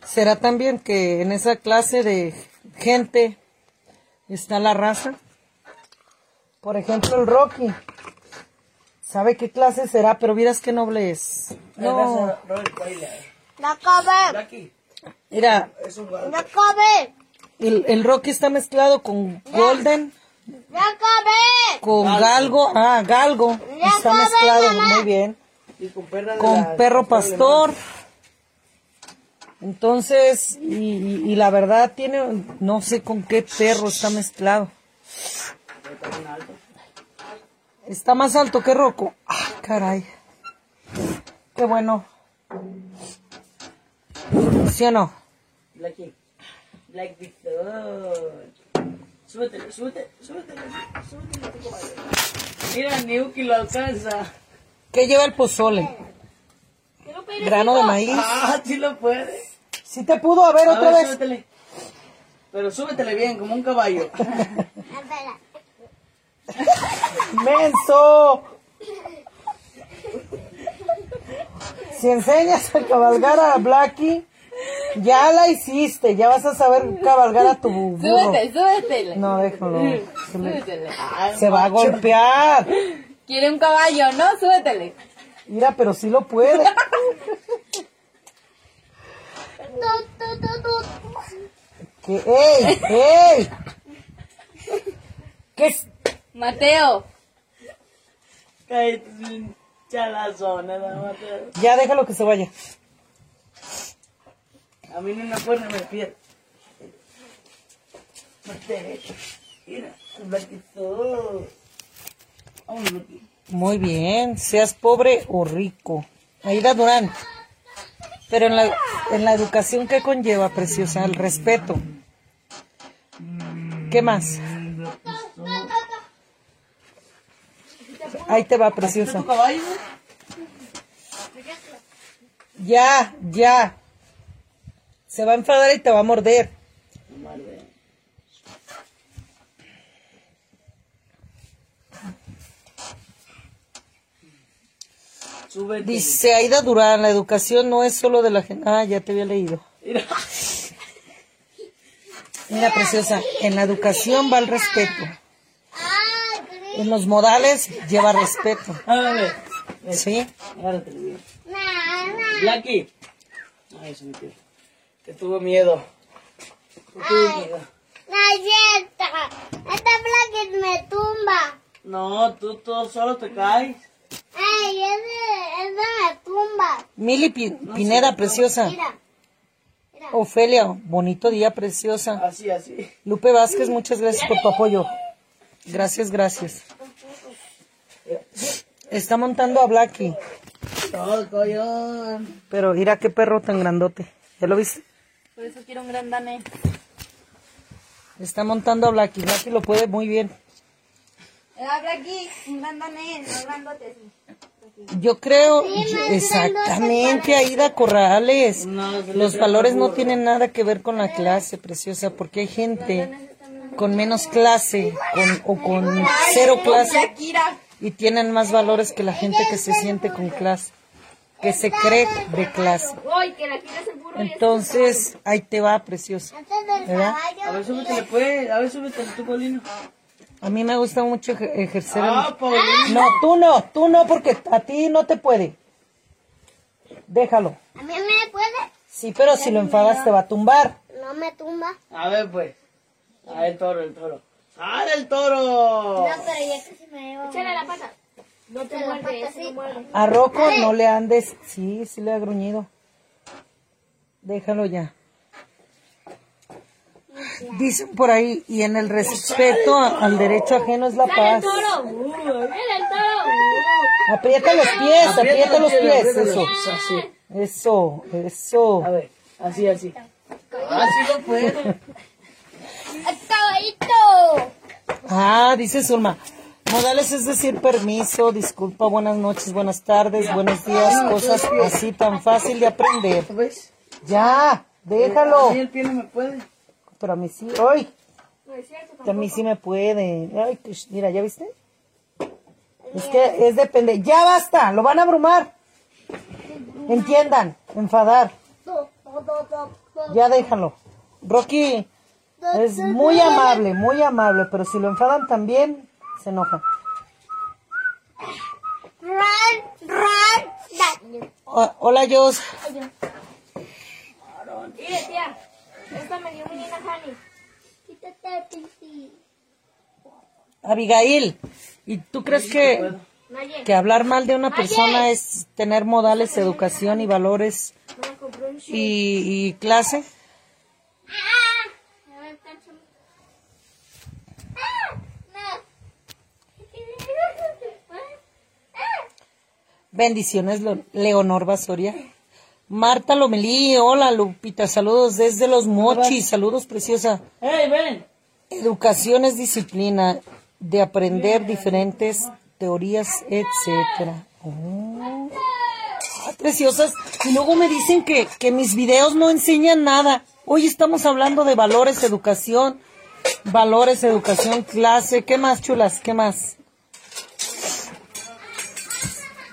[SPEAKER 1] ¿Será también que en esa clase de gente está la raza? Por ejemplo, el Rocky. ¿Sabe qué clase será? Pero vieras qué noble es. No,
[SPEAKER 5] acabé,
[SPEAKER 4] Aquí.
[SPEAKER 1] mira,
[SPEAKER 4] Es un bar.
[SPEAKER 5] ya acabé,
[SPEAKER 1] el, el Rocky está mezclado con Golden,
[SPEAKER 5] ya acabé.
[SPEAKER 1] con Galgo, ah, Galgo, está mezclado muy bien,
[SPEAKER 4] Y con perra de
[SPEAKER 1] con
[SPEAKER 4] la-
[SPEAKER 1] perro pastor. Entonces, y, y- y la verdad tiene, no sé con qué perro está mezclado. Está más alto que Rocco. Ah, caray. Qué bueno. ¿Sí o no?
[SPEAKER 4] Blackie. Black Victor. Súbetele, súbete, súbetele, súbetele. tu caballo. Mira, ni Uki lo alcanza.
[SPEAKER 1] ¿Qué lleva el pozole? Grano de maíz.
[SPEAKER 4] Ah, sí lo puede.
[SPEAKER 1] Si te pudo haber
[SPEAKER 4] A
[SPEAKER 1] otra
[SPEAKER 4] ver,
[SPEAKER 1] vez.
[SPEAKER 4] súbetele. Pero súbetele bien, como un caballo.
[SPEAKER 1] ¡Menso! Si enseñas a cabalgar a Blackie, ya la hiciste, ya vas a saber cabalgar a tu burro.
[SPEAKER 8] Súbete, súbetele.
[SPEAKER 1] No, déjalo.
[SPEAKER 8] Súbetele.
[SPEAKER 1] se va a golpear.
[SPEAKER 8] Quiere un caballo, ¿no? Súbetele.
[SPEAKER 1] Mira, pero sí lo puede. Que, ¡Ey! ¡Ey! ¿Qué es?
[SPEAKER 8] Mateo.
[SPEAKER 4] Cállate.
[SPEAKER 1] Ya déjalo que se vaya.
[SPEAKER 4] A mí cuerda me. Mira, Victor. Vámonos, Lucky.
[SPEAKER 1] Muy bien, seas pobre o rico. Aida Durán. Pero en la, en la educación, ¿qué conlleva, preciosa? El respeto. ¿Qué más? Ahí te va,
[SPEAKER 4] ¿Es
[SPEAKER 1] preciosa.
[SPEAKER 4] tu caballo?
[SPEAKER 1] Ya, ya. Se va a enfadar y te va a morder. Dice Aida Durán, la educación no es solo de la gente. Ah, ya te había leído.
[SPEAKER 4] Mira,
[SPEAKER 1] preciosa, en la educación va el respeto. En los modales lleva respeto.
[SPEAKER 4] A ver.
[SPEAKER 1] ¿Sí?
[SPEAKER 4] Blackie. Ay, se metió. Que tuvo miedo. Que tuvo miedo.
[SPEAKER 5] No. Esta placa me tumba.
[SPEAKER 4] No, tú, tú solo te caes.
[SPEAKER 5] Ay, ese, ese me tumba.
[SPEAKER 1] Mili Pi- Pineda, preciosa.
[SPEAKER 5] Mira.
[SPEAKER 1] Ofelia, bonito día, preciosa.
[SPEAKER 4] Así, así.
[SPEAKER 1] Lupe Vázquez, muchas gracias por tu apoyo. Gracias, gracias. Está montando a
[SPEAKER 4] collón.
[SPEAKER 1] Pero mira qué perro tan grandote. ¿Ya lo viste?
[SPEAKER 8] Por eso quiero un gran danés.
[SPEAKER 1] Está montando a Blacky. Blacky lo puede muy bien.
[SPEAKER 2] Habla aquí, un gran danés, no grandote así.
[SPEAKER 1] Yo creo, exactamente, Aida Corrales. Los valores no tienen nada que ver con la clase, preciosa, porque hay gente con menos clase con, o con cero clase y tienen más valores que la gente que se siente con clase, que se cree de clase. Entonces, ahí te va, preciosa.
[SPEAKER 5] Del
[SPEAKER 1] ¿Verdad?
[SPEAKER 4] A ver, súbete, pues. A ver, súbete tu Paulino.
[SPEAKER 1] A mí me gusta mucho ej- ejercer. el-
[SPEAKER 4] Ah, Paulino.
[SPEAKER 1] No, tú no, tú no, porque a ti no te puede. Déjalo.
[SPEAKER 5] A mí me puede,
[SPEAKER 1] Sí, pero si lo enfadas te va a tumbar.
[SPEAKER 5] no me tumba.
[SPEAKER 4] A ver, pues. A ver, el toro, el toro. ¡Sale el toro!
[SPEAKER 5] No, pero ya casi me llevo.
[SPEAKER 2] Échale la pata. No te
[SPEAKER 5] la
[SPEAKER 2] muerde,
[SPEAKER 5] pata
[SPEAKER 2] ese no
[SPEAKER 5] así.
[SPEAKER 2] muerde.
[SPEAKER 1] A Rocco no le andes. Sí, sí le ha gruñido. Déjalo ya. Dicen por ahí, y en el respeto al derecho ajeno es la paz.
[SPEAKER 2] ¡Toro! ¡Uh! ¡Mira el toro!
[SPEAKER 1] Aprieta los pies, aprieta los pies. Eso,
[SPEAKER 4] Así.
[SPEAKER 1] eso, eso.
[SPEAKER 4] A ver, así, así. Así lo puede.
[SPEAKER 1] Ah, dice Zulma. Modales es decir permiso, disculpa, buenas noches, buenas tardes, buenos días, cosas así tan fácil de aprender.
[SPEAKER 4] ¿Ves?
[SPEAKER 1] Ya, déjalo.
[SPEAKER 4] A mí el pie no me puede.
[SPEAKER 1] Pero a mí sí. ¡Ay! Que a mí sí me puede. Ay, mira, ¿ya viste? Es que es depende. ¡Ya basta! ¡Lo van a abrumar! Entiendan, enfadar. Ya déjalo. Rocky es muy amable, muy amable, pero si lo enfadan también, se enoja.
[SPEAKER 5] Run, run, daño.
[SPEAKER 1] O- hola, Jos.
[SPEAKER 2] Mire, tía. Esta me dio mi nena Hani.
[SPEAKER 5] Quítate el pipi.
[SPEAKER 1] Abigail. ¿Y tú crees que,
[SPEAKER 2] Naye,
[SPEAKER 1] que hablar mal de una persona es tener modales, educación y valores y, y clase?
[SPEAKER 5] A ver, cánchame. Ah, no.
[SPEAKER 1] Bendiciones, Leonor Basoria. Marta Lomelí, hola Lupita, saludos desde Los Mochis, saludos preciosa.
[SPEAKER 4] ¡Ey, ven!
[SPEAKER 1] Educación es disciplina de aprender diferentes teorías, etcétera. Oh. Ah, preciosas. Y luego me dicen que, que mis videos no enseñan nada. Hoy estamos hablando de valores, educación, valores, educación, clase. ¿Qué más, chulas? ¿Qué más?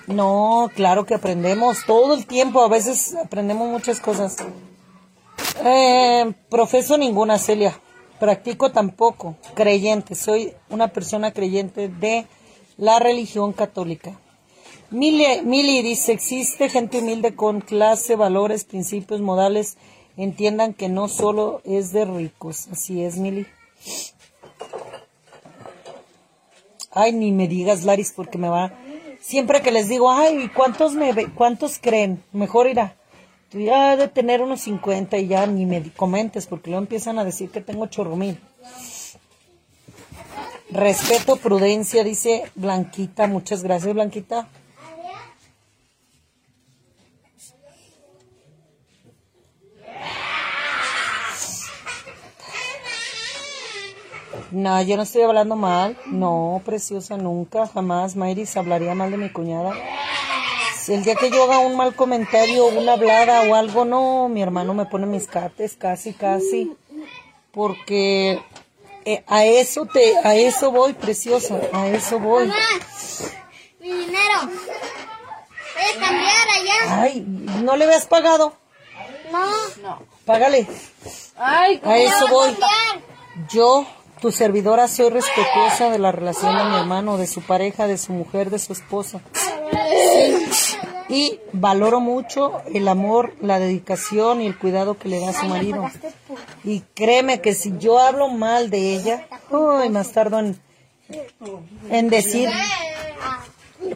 [SPEAKER 1] No, claro que aprendemos todo el tiempo. A veces aprendemos muchas cosas. Eh, profeso ninguna, Celia. Practico tampoco. Creyente. Soy una persona creyente de la religión católica. Mili, Mili dice, existe gente humilde con clase, valores, principios, modales. Entiendan que no solo es de ricos. Así es, Mili. Ay, ni me digas, Laris, porque me va... Siempre que les digo, ay, ¿cuántos, me ve- cuántos creen? Mejor irá. Tú ya has de tener unos 50 y ya ni me comentes, porque luego empiezan a decir que tengo chorro mil. Respeto, prudencia, dice Blanquita. Muchas gracias, Blanquita. No, yo no estoy hablando mal. No, preciosa, nunca, jamás. Mayris hablaría mal de mi cuñada. Si el día que yo haga un mal comentario, una hablada o algo, no, mi hermano me pone mis cates, casi, casi. Porque eh, a eso te, a eso voy, preciosa, a eso voy.
[SPEAKER 5] Mamá, mi dinero. Voy a cambiar allá.
[SPEAKER 1] Ay, ¿no le habías pagado?
[SPEAKER 5] No,
[SPEAKER 1] Págale.
[SPEAKER 8] Ay,
[SPEAKER 1] A eso voy.
[SPEAKER 5] cambiar.
[SPEAKER 1] Yo, tu servidora, soy respetuosa de la relación de mi hermano, de su pareja, de su mujer, de su esposa. Y valoro mucho el amor, la dedicación y el cuidado que le da a su marido. Y créeme que si yo hablo mal de ella, uy, más tardo en, en decir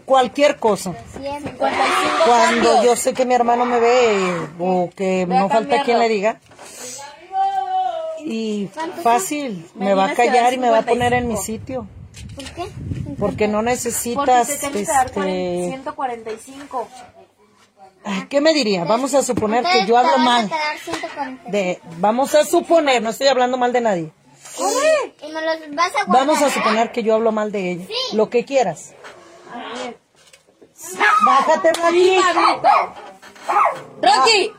[SPEAKER 1] cualquier cosa. Cuando yo sé que mi hermano me ve o que no falta quien le diga. Y fácil, me va a callar y me va a poner en mi sitio.
[SPEAKER 5] ¿Por qué?
[SPEAKER 1] Porque no
[SPEAKER 8] Porque
[SPEAKER 1] necesitas,
[SPEAKER 8] te
[SPEAKER 1] este...
[SPEAKER 8] 145.
[SPEAKER 1] Ay, ¿Qué me diría? Vamos a suponer que yo hablo mal.
[SPEAKER 5] quedar 140.
[SPEAKER 1] De, vamos a suponer, no estoy hablando mal de nadie. Vamos a suponer que yo hablo mal de ella. Lo que quieras. Bájate, Rocky.
[SPEAKER 8] ¡Rocky!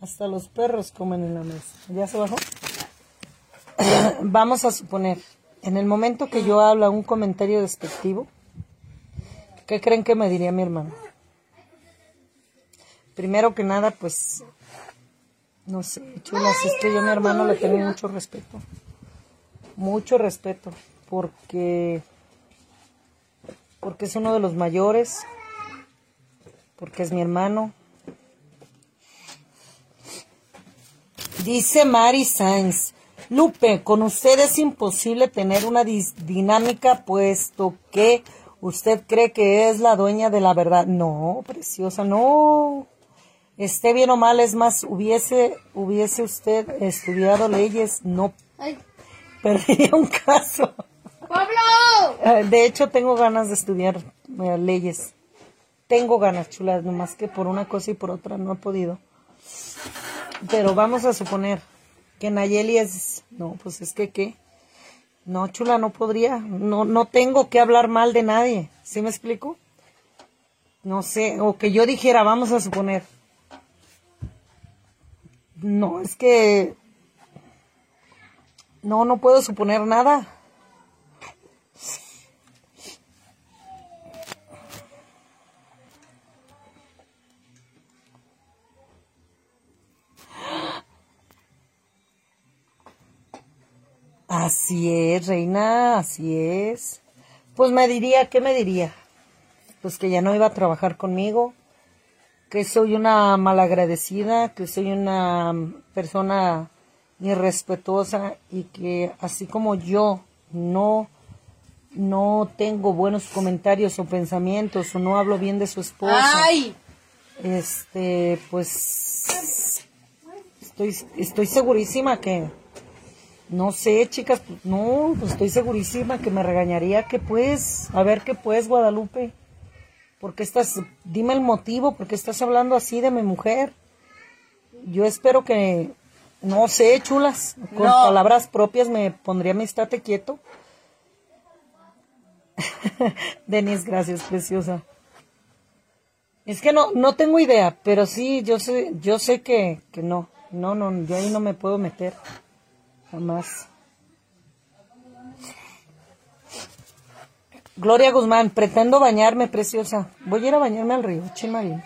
[SPEAKER 1] Hasta los perros comen en la mesa. ¿Ya se bajó? Vamos a suponer, en el momento que yo habla un comentario despectivo, ¿qué creen que me diría mi hermano? Primero que nada, pues, no sé, chulas, es que yo a mi hermano le tengo mucho respeto. Mucho respeto, porque, porque es uno de los mayores, porque es mi hermano, Dice Mari Sainz, Lupe, con usted es imposible tener una dinámica puesto que usted cree que es la dueña de la verdad. No, preciosa, no. Esté bien o mal, es más, hubiese, hubiese usted estudiado leyes, no
[SPEAKER 2] Ay,
[SPEAKER 1] perdería un caso.
[SPEAKER 2] ¡Pablo!
[SPEAKER 1] Eh, De hecho, tengo ganas de estudiar eh, leyes. Tengo ganas, chulas, nomás que por una cosa y por otra no he podido. Pero vamos a suponer que Nayeli es... No, pues es que qué. No, chula, no podría. No, no tengo que hablar mal de nadie. ¿Sí me explico? No sé, o que yo dijera, vamos a suponer. No, es que... No, no puedo suponer nada. Así es, reina, así es. Pues me diría, ¿qué me diría? Pues que ya no iba a trabajar conmigo, que soy una malagradecida, que soy una persona irrespetuosa y que así como yo no no tengo buenos comentarios o pensamientos o no hablo bien de su esposa,
[SPEAKER 8] ¡Ay!
[SPEAKER 1] este, pues estoy estoy segurísima que no sé, chicas, no, pues estoy segurísima que me regañaría que pues, a ver qué pues, Guadalupe. ¿Por qué estás, dime el motivo, por qué estás hablando así de mi mujer? Yo espero que, no sé, chulas, con
[SPEAKER 8] No.
[SPEAKER 1] palabras propias me pondría mi estate quieto. Denis, gracias, preciosa. Es que no, no tengo idea, pero sí, yo sé, yo sé que, que no, no, no, yo ahí no me puedo meter. Jamás. Gloria Guzmán, pretendo bañarme, preciosa. Voy a ir a bañarme al río, Chimarín.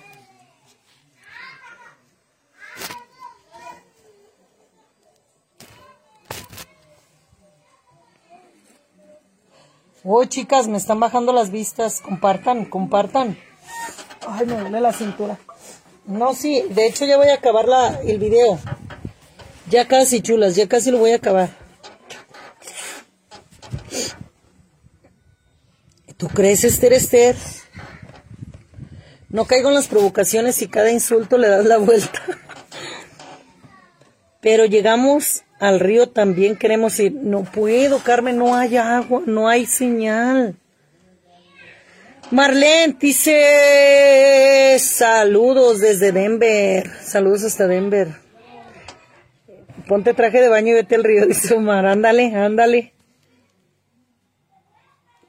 [SPEAKER 1] Oh, chicas, me están bajando las vistas. Compartan, compartan. Ay, me duele la cintura. No, sí, de hecho ya voy a acabar la, el video. Ya casi, chulas, ya casi lo voy a acabar. ¿Tú crees, Esther Esther? No caigo en las provocaciones y cada insulto le das la vuelta. Pero llegamos al río también, queremos ir. No puedo, Carmen, no hay agua, no hay señal. Marlene dice saludos desde Denver. Saludos hasta Denver. Ponte traje de baño y vete al río, dice Omar. Ándale, ándale.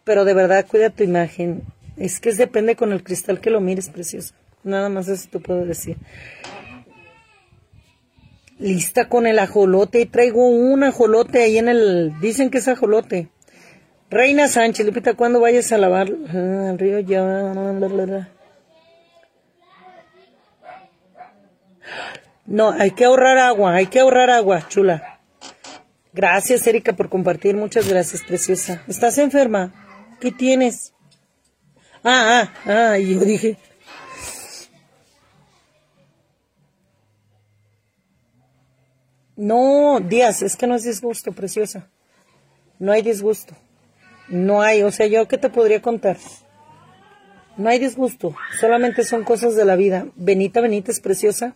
[SPEAKER 1] Pero de verdad, cuida tu imagen. Es que depende con el cristal que lo mires, precioso. Nada más eso te puedo decir. Lista con el ajolote. Y traigo un ajolote ahí en el... Dicen que es ajolote. Reina Sánchez, Lupita, ¿cuándo vayas a lavar ah, al río? Ya... No, hay que ahorrar agua, hay que ahorrar agua, chula. Gracias, Erika, por compartir. Muchas gracias, preciosa. ¿Estás enferma? ¿Qué tienes? Ah, ah, ah, yo dije. No, Díaz, es que no es disgusto, preciosa. No hay disgusto. No hay, o sea, yo qué te podría contar. No hay disgusto, solamente son cosas de la vida. Benita, Benita es preciosa.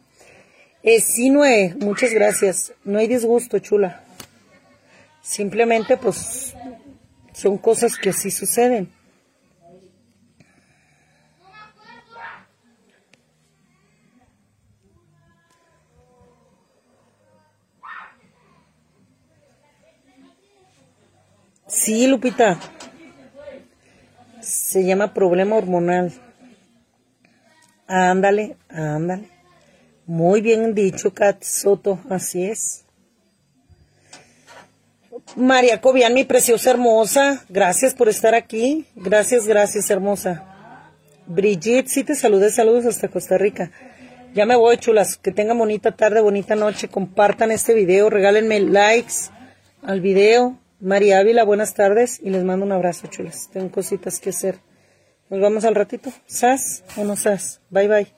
[SPEAKER 1] Eh, sí, Noé, muchas gracias. No hay disgusto, chula. Simplemente, pues, son cosas que así suceden. Sí, Lupita. Se llama problema hormonal. Ándale, ándale. Muy bien dicho, Kat Soto, así es. María Cobian, mi preciosa hermosa, gracias por estar aquí. Gracias, gracias, hermosa. Brigitte, sí te saludé, saludos hasta Costa Rica. Ya me voy, chulas. Que tengan bonita tarde, bonita noche. Compartan este video, regálenme likes al video. María Ávila, buenas tardes y les mando un abrazo, chulas. Tengo cositas que hacer. Nos vamos al ratito. ¿Sas o no sas? Bye, bye.